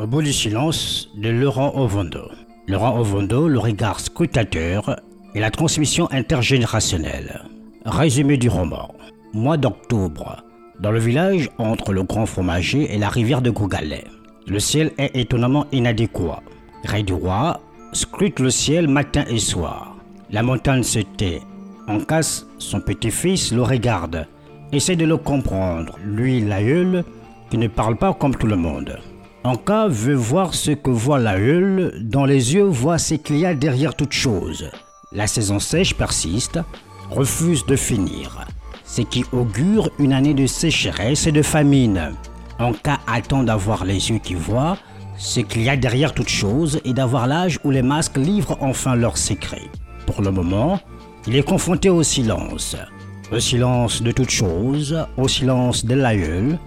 Au bout du silence de Laurent Ovondo. Laurent Ovondo, le regard scrutateur et la transmission intergénérationnelle. Résumé du roman. Mois d'octobre. Dans le village, entre le Grand Fromager et la rivière de Gougalet. Le ciel est étonnamment inadéquat. Ray du Roi scrute le ciel matin et soir. La montagne se tait. En casse, son petit-fils le regarde. Essaie de le comprendre, lui l'aïeul, qui ne parle pas comme tout le monde. Anka veut voir ce que voit l'aïeul, dans les yeux voit ce qu'il y a derrière toute chose. La saison sèche persiste, refuse de finir, ce qui augure une année de sécheresse et de famine. Anka attend d'avoir les yeux qui voient ce qu'il y a derrière toute chose et d'avoir l'âge où les masques livrent enfin leurs secrets. Pour le moment, il est confronté au silence. Au silence de toute chose, au silence de l'aïeul.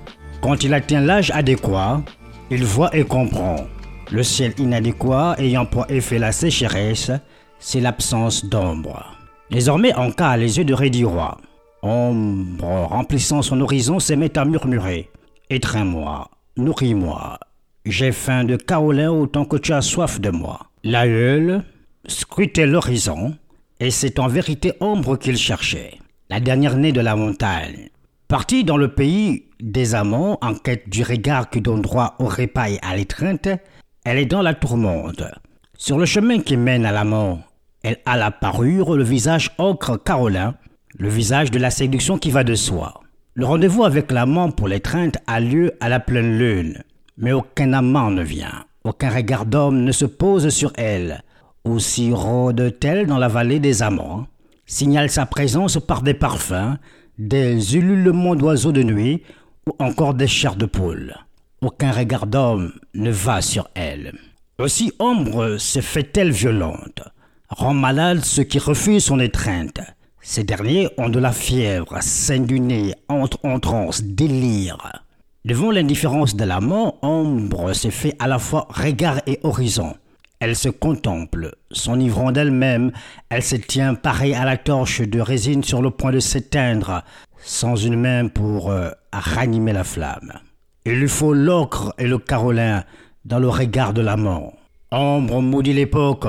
Quand il atteint l'âge adéquat, il voit et comprend. Le ciel inadéquat ayant pour effet la sécheresse, c'est l'absence d'ombre. Désormais, Anka a les yeux de Roi. Ombre remplissant son horizon met à murmurer. Étreins-moi, nourris-moi. J'ai faim de Kaolin autant que tu as soif de moi. L'aïeul scrutait l'horizon, et c'est en vérité ombre qu'il cherchait. La dernière née de la montagne. Partie dans le pays des amants en quête du regard qui donne droit au repas et à l'étreinte, elle est dans la tourmente. Sur le chemin qui mène à l'amant, elle a la parure, le visage ocre carolin, le visage de la séduction qui va de soi. Le rendez-vous avec l'amant pour l'étreinte a lieu à la pleine lune, mais aucun amant ne vient, aucun regard d'homme ne se pose sur elle. Aussi rôde-t-elle dans la vallée des amants, signale sa présence par des parfums, des ululements d'oiseaux de nuit ou encore des chairs de poule. Aucun regard d'homme ne va sur elle. Aussi ombre se fait-elle violente rend malade ceux qui refusent son étreinte. Ces derniers ont de la fièvre, saignent du nez, entrent en transe, délire. Devant l'indifférence de l'amant, Ombre se fait à la fois regard et horizon. Elle se contemple, s'enivrant d'elle-même, elle se tient pareille à la torche de résine sur le point de s'éteindre, sans une main pour euh, ranimer la flamme. Il lui faut l'ocre et le carolin dans le regard de l'amant. Ombre maudit l'époque,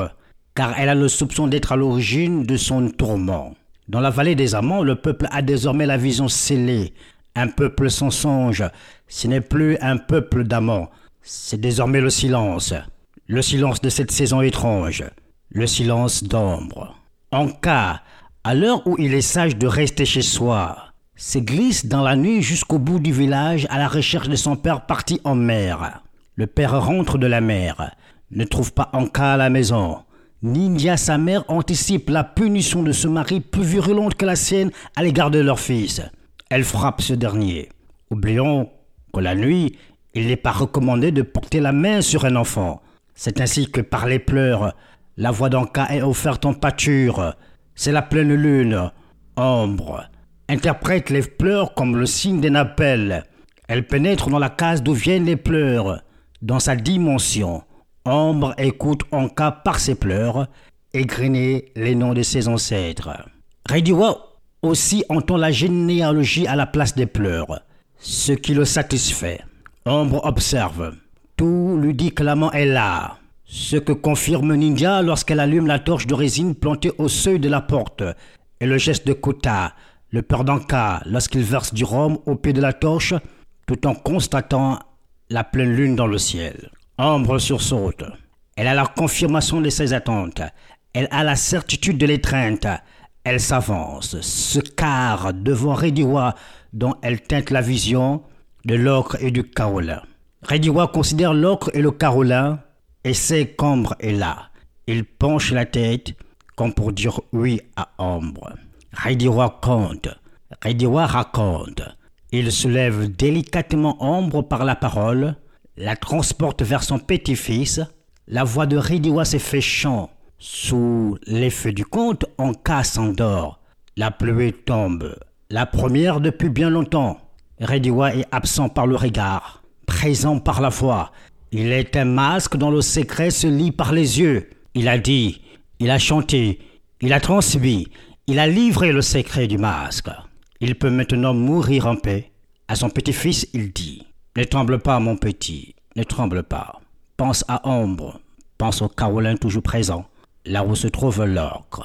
car elle a le soupçon d'être à l'origine de son tourment. Dans la vallée des amants, le peuple a désormais la vision scellée. Un peuple sans songe, ce n'est plus un peuple d'amants, c'est désormais le silence. Le silence de cette saison étrange, le silence d'ombre. En cas, à l'heure où il est sage de rester chez soi, se glisse dans la nuit jusqu'au bout du village à la recherche de son père parti en mer. Le père rentre de la mer, ne trouve pas Anka à la maison. Ninja, sa mère, anticipe la punition de ce mari plus virulente que la sienne à l'égard de leur fils. Elle frappe ce dernier. Oublions que la nuit, il n'est pas recommandé de porter la main sur un enfant. C'est ainsi que par les pleurs, la voix d'Anka est offerte en pâture. C'est la pleine lune. Ombre. Interprète les pleurs comme le signe d'un appel. Elle pénètre dans la case d'où viennent les pleurs, dans sa dimension. Ombre écoute Anka par ses pleurs, égriner les noms de ses ancêtres. Rediwa aussi entend la généalogie à la place des pleurs, ce qui le satisfait. Ombre observe. Tout lui dit l'amant est là. Ce que confirme Ninja lorsqu'elle allume la torche de résine plantée au seuil de la porte, et le geste de Kota, le peur d'Anka, lorsqu'il verse du rhum au pied de la torche, tout en constatant la pleine lune dans le ciel. Ambre sursaute. Elle a la confirmation de ses attentes. Elle a la certitude de l'étreinte. Elle s'avance, se carre devant Rediwa, dont elle teinte la vision de l'ocre et du carolin. Rediwa considère l'ocre et le carolin et sait qu'Ambre est là. Il penche la tête comme pour dire oui à Ambre. Rediwa compte. Rediwa raconte. Il soulève délicatement Ambre par la parole la transporte vers son petit-fils. La voix de Ridiwa s'est fait chant. Sous l'effet du conte, cas s'endort. La pluie tombe. La première depuis bien longtemps. Ridiwa est absent par le regard, présent par la voix. Il est un masque dont le secret se lit par les yeux. Il a dit, il a chanté, il a transmis, il a livré le secret du masque. Il peut maintenant mourir en paix. À son petit-fils, il dit ne tremble pas, mon petit, ne tremble pas. pense à Ombre, pense au Carolin toujours présent, là où se trouve l'orgue.